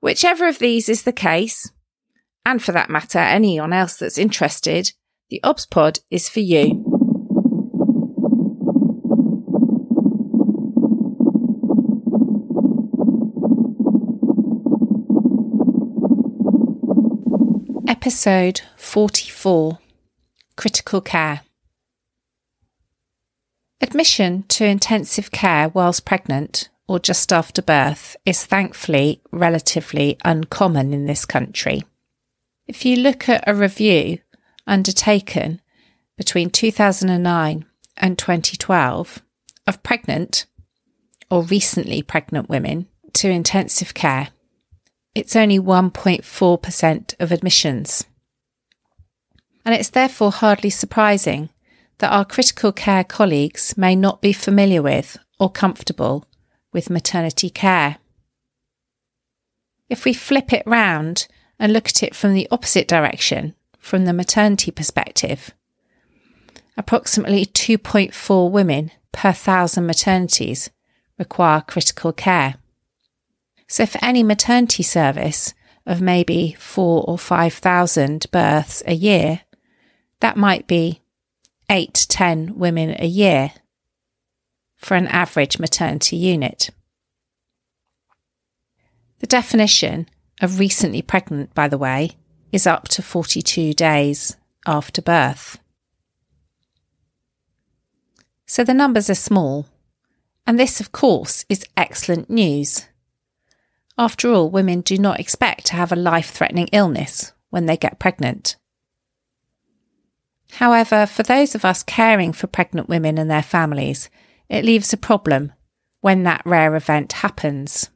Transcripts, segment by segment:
Whichever of these is the case, and for that matter, anyone else that's interested, the OBS pod is for you. Episode 44 Critical Care. Admission to intensive care whilst pregnant or just after birth is thankfully relatively uncommon in this country. If you look at a review undertaken between 2009 and 2012 of pregnant or recently pregnant women to intensive care, it's only 1.4% of admissions. And it's therefore hardly surprising that our critical care colleagues may not be familiar with or comfortable with maternity care. If we flip it round and look at it from the opposite direction, from the maternity perspective. Approximately 2.4 women per thousand maternities require critical care. So, for any maternity service of maybe four or 5,000 births a year, that might be eight to 10 women a year for an average maternity unit. The definition of recently pregnant, by the way, is up to 42 days after birth. So the numbers are small. And this, of course, is excellent news. After all, women do not expect to have a life threatening illness when they get pregnant. However, for those of us caring for pregnant women and their families, it leaves a problem when that rare event happens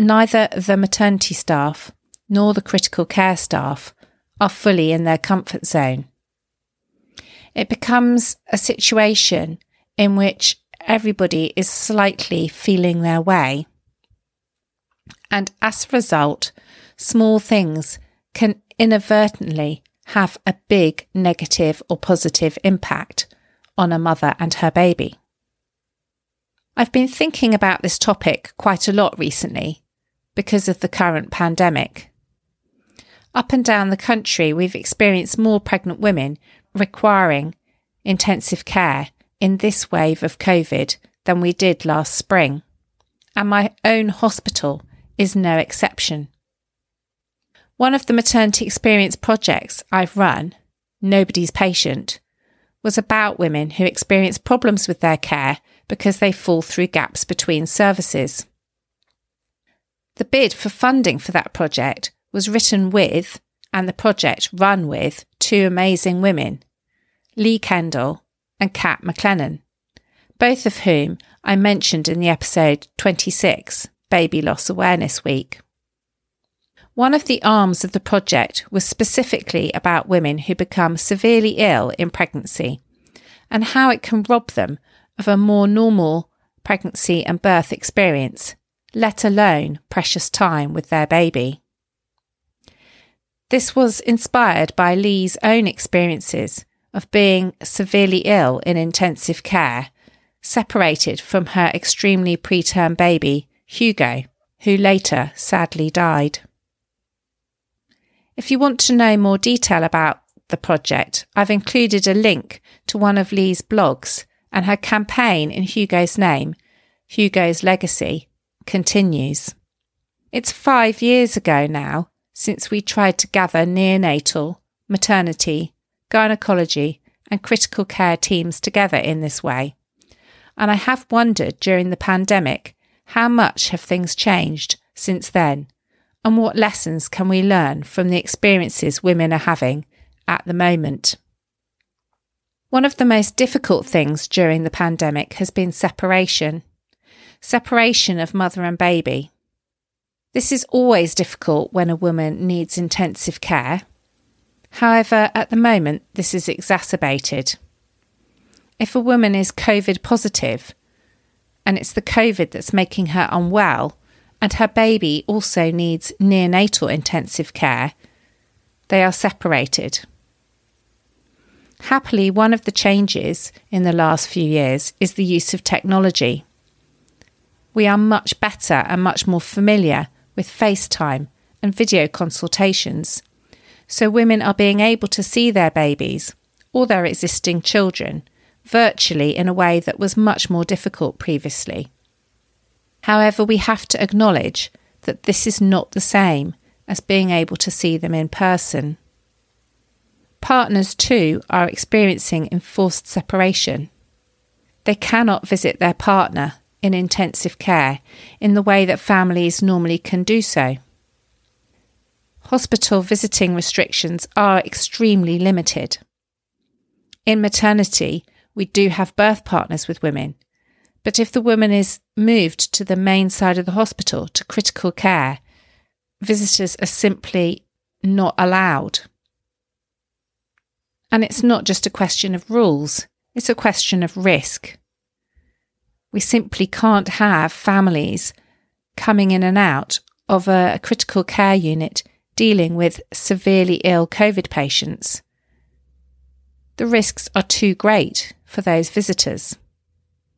neither the maternity staff nor the critical care staff are fully in their comfort zone. It becomes a situation in which everybody is slightly feeling their way. And as a result, small things can inadvertently have a big negative or positive impact on a mother and her baby. I've been thinking about this topic quite a lot recently because of the current pandemic. Up and down the country, we've experienced more pregnant women requiring intensive care in this wave of COVID than we did last spring. And my own hospital is no exception. One of the maternity experience projects I've run, Nobody's Patient, was about women who experience problems with their care because they fall through gaps between services. The bid for funding for that project was written with and the project run with two amazing women, Leigh Kendall and Kat McLennan, both of whom I mentioned in the episode 26, Baby Loss Awareness Week. One of the arms of the project was specifically about women who become severely ill in pregnancy and how it can rob them of a more normal pregnancy and birth experience let alone precious time with their baby. This was inspired by Leigh's own experiences of being severely ill in intensive care, separated from her extremely preterm baby, Hugo, who later sadly died. If you want to know more detail about the project, I've included a link to one of Leigh's blogs and her campaign in Hugo's name, Hugo's Legacy, continues. It's five years ago now since we tried to gather neonatal, maternity, gynecology, and critical care teams together in this way. And I have wondered during the pandemic how much have things changed since then, and what lessons can we learn from the experiences women are having at the moment. One of the most difficult things during the pandemic has been separation separation of mother and baby. This is always difficult when a woman needs intensive care. However, at the moment, this is exacerbated. If a woman is COVID positive and it's the COVID that's making her unwell, and her baby also needs neonatal intensive care, they are separated. Happily, one of the changes in the last few years is the use of technology. We are much better and much more familiar with FaceTime and video consultations, so women are being able to see their babies or their existing children virtually in a way that was much more difficult previously. However, we have to acknowledge that this is not the same as being able to see them in person. Partners, too, are experiencing enforced separation. They cannot visit their partner in intensive care in the way that families normally can do so. Hospital visiting restrictions are extremely limited. In maternity, we do have birth partners with women, but if the woman is moved to the main side of the hospital to critical care, visitors are simply not allowed. And it's not just a question of rules, it's a question of risk. We simply can't have families coming in and out of a, critical care unit dealing with severely ill COVID patients. The risks are too great for those visitors.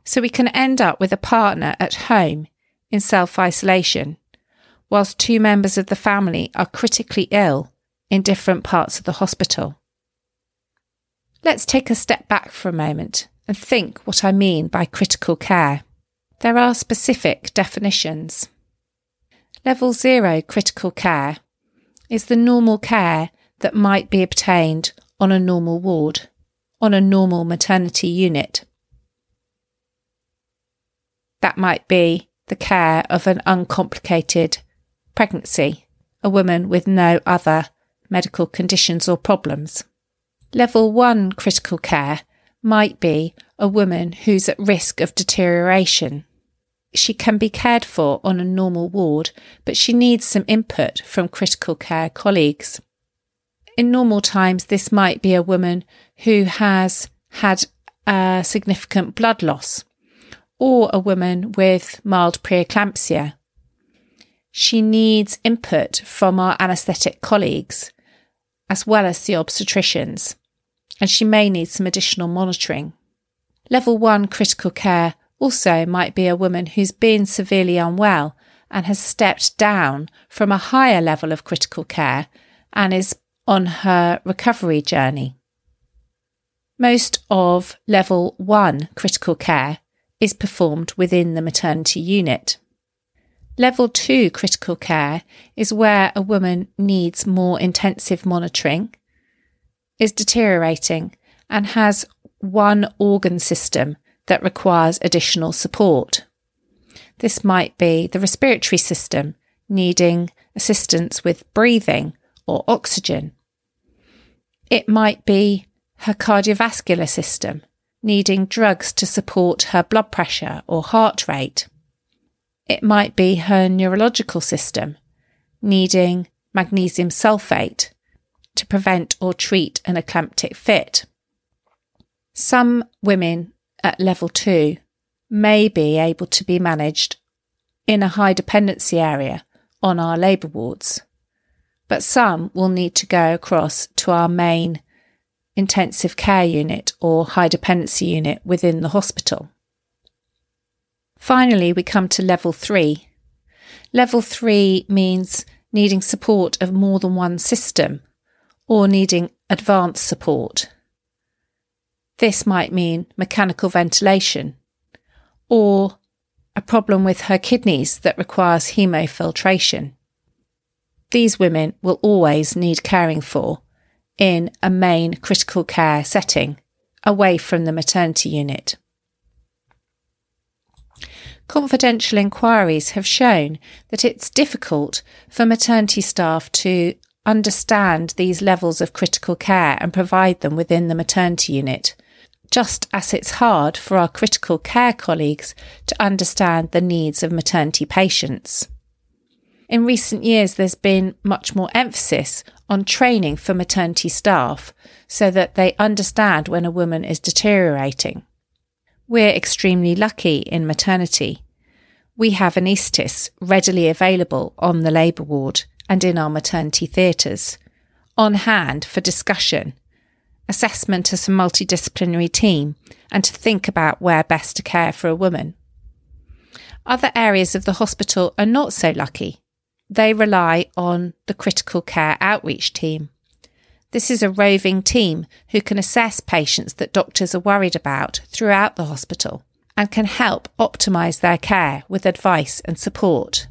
So we can end up with a partner at home in self isolation, whilst two members of the family are critically ill in different parts of the hospital. Let's take a step back for a moment and think what I mean by critical care. There are specific definitions. Level zero critical care is the normal care that might be obtained on a normal ward, on a normal maternity unit. That might be the care of an uncomplicated pregnancy, a woman with no other medical conditions or problems. Level 1 critical care might be a woman who's at risk of deterioration. She can be cared for on a normal ward, but she needs some input from critical care colleagues. In normal times, this might be a woman who has had a significant blood loss or a woman with mild preeclampsia. She needs input from our anaesthetic colleagues as well as the obstetricians and she may need some additional monitoring. Level 1 critical care also might be a woman who's been severely unwell and has stepped down from a higher level of critical care and is on her recovery journey. Most of level 1 critical care is performed within the maternity unit. Level 2 critical care is where a woman needs more intensive monitoring is deteriorating and has one organ system that requires additional support. This might be the respiratory system needing assistance with breathing or oxygen. It might be her cardiovascular system needing drugs to support her blood pressure or heart rate. It might be her neurological system needing magnesium sulfate to prevent or treat an eclamptic fit. Some women at level two may be able to be managed in a high dependency area on our labour wards, but some will need to go across to our main intensive care unit or high dependency unit within the hospital. Finally, we come to level three. Level three means needing support of more than one system or needing advanced support. This might mean mechanical ventilation or a problem with her kidneys that requires hemofiltration. These women will always need caring for in a main critical care setting away from the maternity unit. Confidential inquiries have shown that it's difficult for maternity staff to understand these levels of critical care and provide them within the maternity unit, just as it's hard for our critical care colleagues to understand the needs of maternity patients. In recent years, there's been much more emphasis on training for maternity staff so that they understand when a woman is deteriorating. We're extremely lucky in maternity. We have anaesthetists readily available on the labour ward and in our maternity theatres, on hand for discussion, assessment as a multidisciplinary team, and to think about where best to care for a woman. Other areas of the hospital are not so lucky. They rely on the critical care outreach team. This is a roving team who can assess patients that doctors are worried about throughout the hospital and can help optimise their care with advice and support.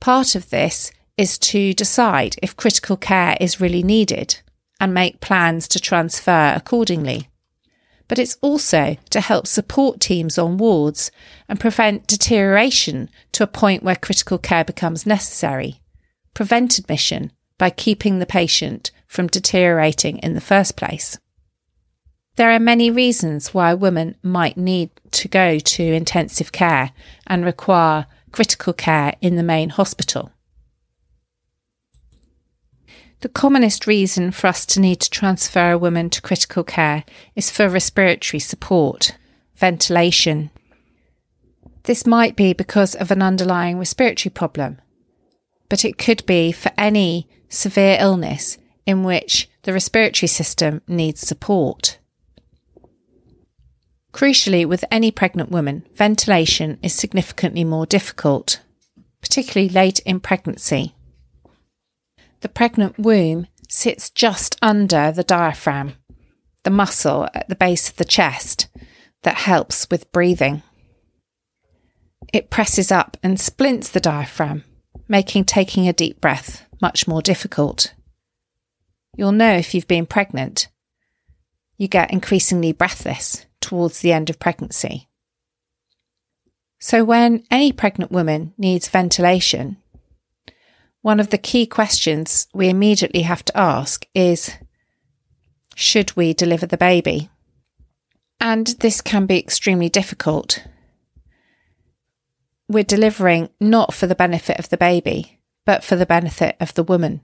Part of this is to decide if critical care is really needed and make plans to transfer accordingly but it's also to help support teams on wards and prevent deterioration to a point where critical care becomes necessary. Prevent admission by keeping the patient from deteriorating in the first place. There are many reasons why a woman might need to go to intensive care and require critical care in the main hospital. The commonest reason for us to need to transfer a woman to critical care is for respiratory support, ventilation. This might be because of an underlying respiratory problem, but it could be for any severe illness in which the respiratory system needs support. Crucially, with any pregnant woman, ventilation is significantly more difficult, particularly late in pregnancy. The pregnant womb sits just under the diaphragm, the muscle at the base of the chest that helps with breathing. It presses up and splints the diaphragm, making taking a deep breath much more difficult. You'll know if you've been pregnant. You get increasingly breathless towards the end of pregnancy. So, when any pregnant woman needs ventilation, one of the key questions we immediately have to ask is should we deliver the baby? And this can be extremely difficult. We're delivering not for the benefit of the baby, but for the benefit of the woman.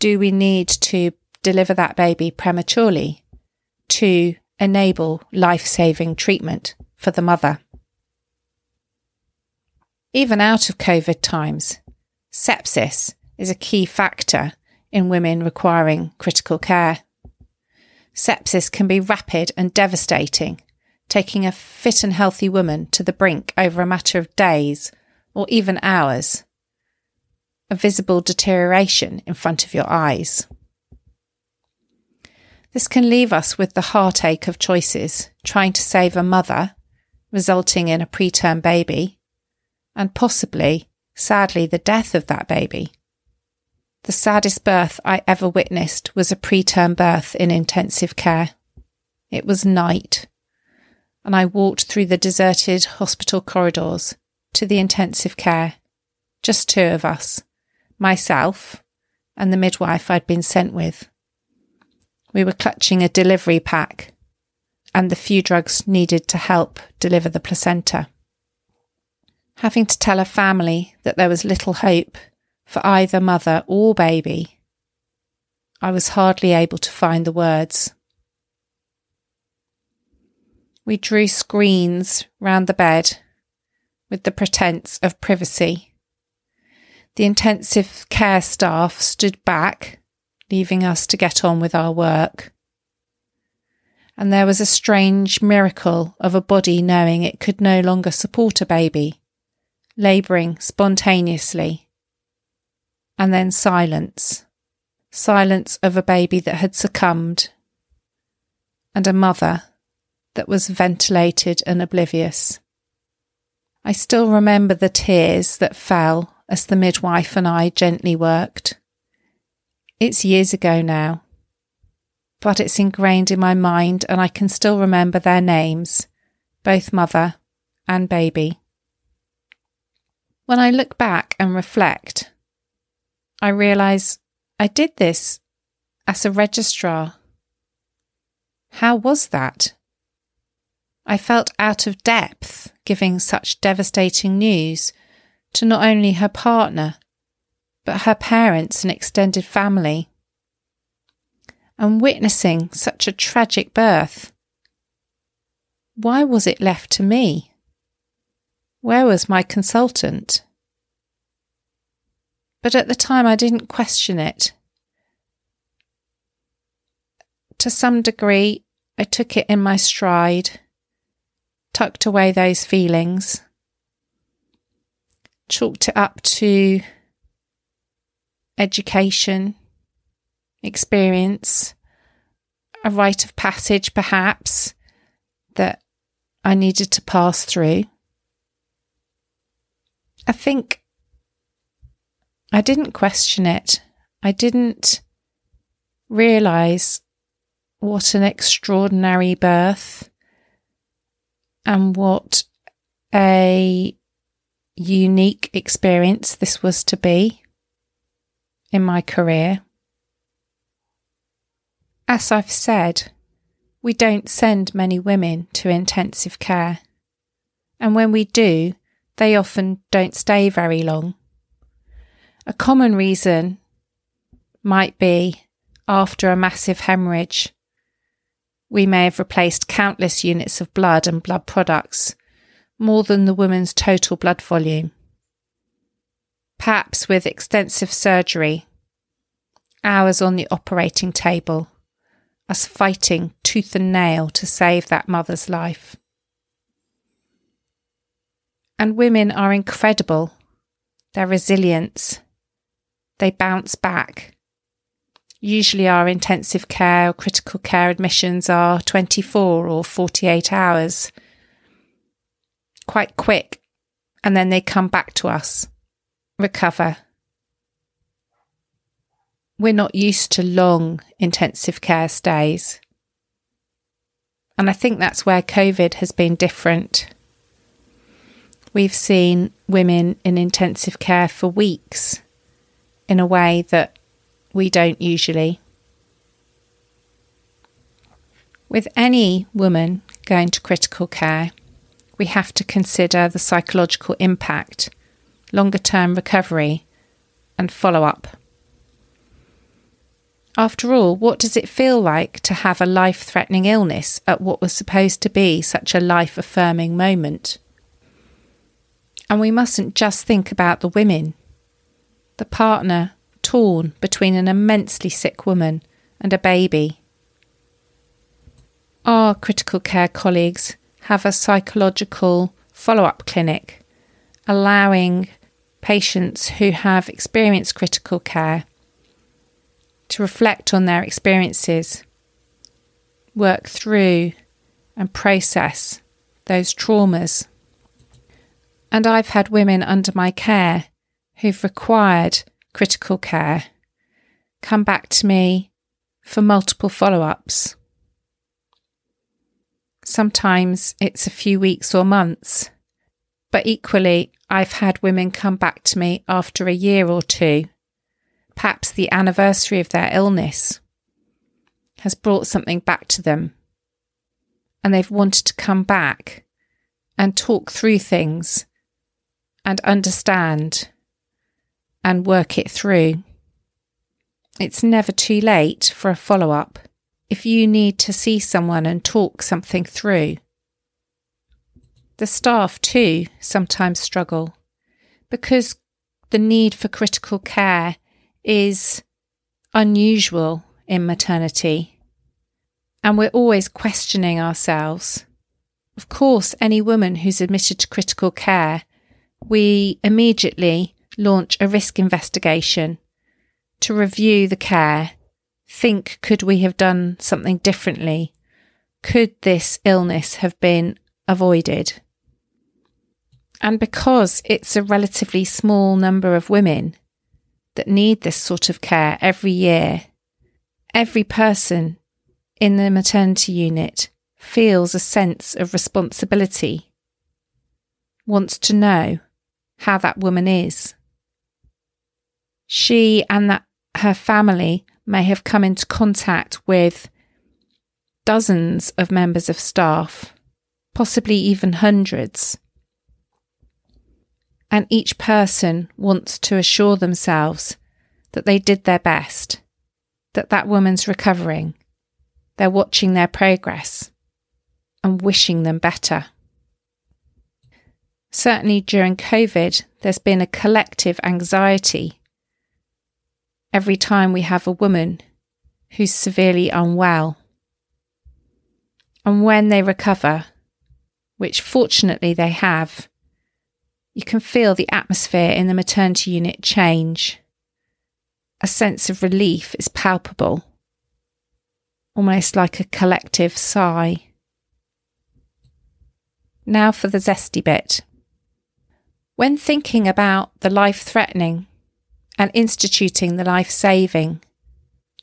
Do we need to deliver that baby prematurely to enable life saving treatment for the mother? Even out of COVID times, sepsis is a key factor in women requiring critical care. Sepsis can be rapid and devastating, taking a fit and healthy woman to the brink over a matter of days or even hours. A visible deterioration in front of your eyes. This can leave us with the heartache of choices, trying to save a mother, resulting in a preterm baby, and possibly, sadly, the death of that baby. The saddest birth I ever witnessed was a preterm birth in intensive care. It was night, and I walked through the deserted hospital corridors to the intensive care. Just two of us, myself and the midwife I'd been sent with. We were clutching a delivery pack and the few drugs needed to help deliver the placenta having to tell a family that there was little hope for either mother or baby, I was hardly able to find the words. We drew screens round the bed with the pretence of privacy. The intensive care staff stood back, leaving us to get on with our work. And there was a strange miracle of a body knowing it could no longer support a baby labouring spontaneously. And then silence. Silence of a baby that had succumbed. And a mother that was ventilated and oblivious. I still remember the tears that fell as the midwife and I gently worked. It's years ago now, but it's ingrained in my mind and I can still remember their names, both mother and baby. When I look back and reflect, I realise I did this as a registrar. How was that? I felt out of depth giving such devastating news to not only her partner, but her parents and extended family. And witnessing such a tragic birth, why was it left to me? Where was my consultant? But at the time, I didn't question it. To some degree, I took it in my stride, tucked away those feelings, chalked it up to education, experience, a rite of passage, perhaps, that I needed to pass through. I think I didn't question it. I didn't realize what an extraordinary birth and what a unique experience this was to be in my career. As I've said, we don't send many women to intensive care. And when we do, they often don't stay very long. A common reason might be after a massive hemorrhage. We may have replaced countless units of blood and blood products, more than the woman's total blood volume perhaps with extensive surgery, hours on the operating table, us fighting tooth and nail to save that mother's life. And women are incredible. Their resilience, they bounce back. Usually, our intensive care or critical care admissions are 24 or 48 hours, quite quick, and then they come back to us recover. We're not used to long intensive care stays. And I think that's where COVID has been different. We've seen women in intensive care for weeks in a way that we don't usually. With any woman going to critical care, we have to consider the psychological impact longer term recovery, and follow up. After all, what does it feel like to have a life threatening illness at what was supposed to be such a life affirming moment? And we mustn't just think about the women. The partner torn between an immensely sick woman and a baby. Our critical care colleagues have a psychological follow up clinic allowing patients who have experienced critical care to reflect on their experiences, work through and process those traumas. And I've had women under my care who've required critical care come back to me for multiple follow ups. Sometimes it's a few weeks or months, but equally, I've had women come back to me after a year or two, perhaps the anniversary of their illness has brought something back to them, and they've wanted to come back and talk through things and understand and work it through. It's never too late for a follow up if you need to see someone and talk something through. The staff, too, sometimes struggle because the need for critical care is unusual in maternity. And we're always questioning ourselves. Of course, any woman who's admitted to critical care, we immediately launch a risk investigation to review the care, think could we have done something differently? Could this illness have been avoided? And because it's a relatively small number of women that need this sort of care every year, every person in the maternity unit feels a sense of responsibility, wants to know how that woman is. She and that her family may have come into contact with dozens of members of staff, possibly even hundreds And each person wants to assure themselves that they did their best, that that woman's recovering, they're watching their progress and wishing them better. Certainly during COVID, there's been a collective anxiety every time we have a woman who's severely unwell. And when they recover, which fortunately they have, you can feel the atmosphere in the maternity unit change. A sense of relief is palpable, almost like a collective sigh. Now for the zesty bit. When thinking about the life threatening and instituting the life saving,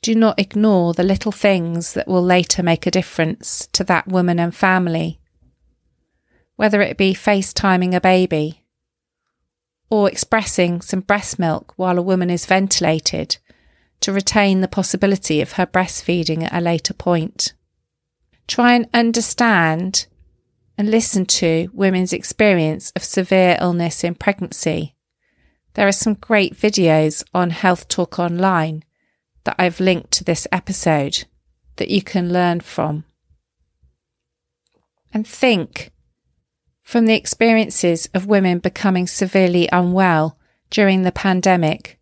do not ignore the little things that will later make a difference to that woman and family. Whether it be FaceTiming a baby, or expressing some breast milk while a woman is ventilated to retain the possibility of her breastfeeding at a later point. Try and understand and listen to women's experience of severe illness in pregnancy. There are some great videos on Health Talk Online that I've linked to this episode that you can learn from. And think from the experiences of women becoming severely unwell during the pandemic.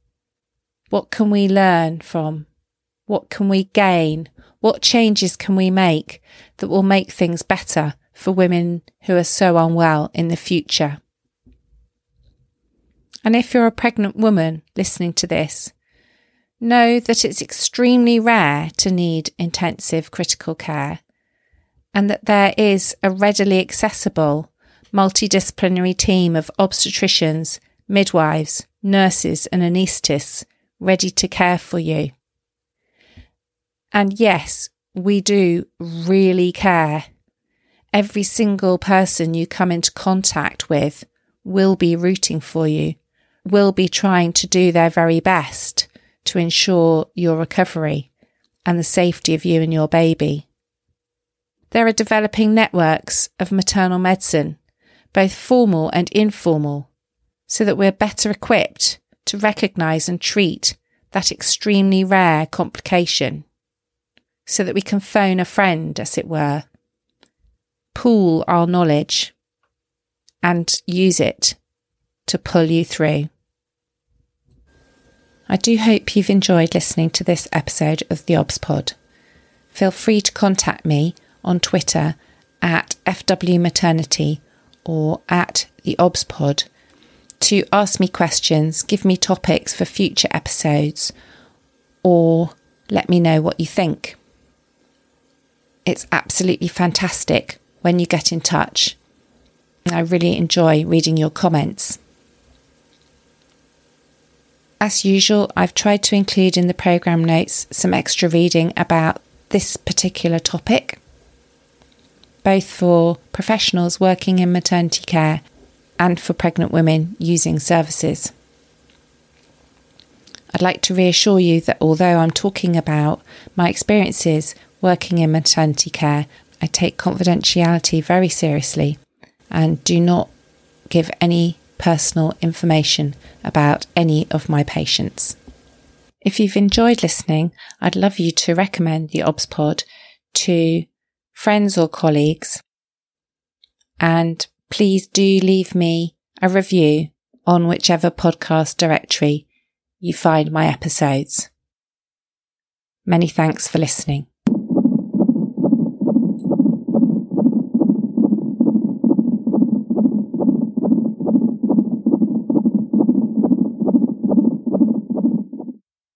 What can we learn from? What can we gain? What changes can we make that will make things better for women who are so unwell in the future. And if you're a pregnant woman listening to this, know that it's extremely rare to need intensive critical care and that there is a readily accessible multidisciplinary team of obstetricians, midwives, nurses, and anaesthetists ready to care for you. And yes, we do really care every single person you come into contact with will be rooting for you, will be trying to do their very best to ensure your recovery and the safety of you and your baby. There are developing networks of maternal medicine, both formal and informal, so that we're better equipped to recognise and treat that extremely rare complication, so that we can phone a friend, as it were, pool our knowledge and use it to pull you through. I do hope you've enjoyed listening to this episode of the OBS Pod. Feel free to contact me on Twitter at FW Maternity or at the OBS Pod to ask me questions, give me topics for future episodes, or let me know what you think. It's absolutely fantastic when you get in touch. I really enjoy reading your comments. As usual, I've tried to include in the programme notes some extra reading about this particular topic, both for professionals working in maternity care and for pregnant women using services. I'd like to reassure you that although I'm talking about my experiences working in maternity care I take confidentiality very seriously and do not give any personal information about any of my patients. If you've enjoyed listening, I'd love you to recommend the OBSPod to friends or colleagues. And please do leave me a review on whichever podcast directory you find my episodes. Many thanks for listening.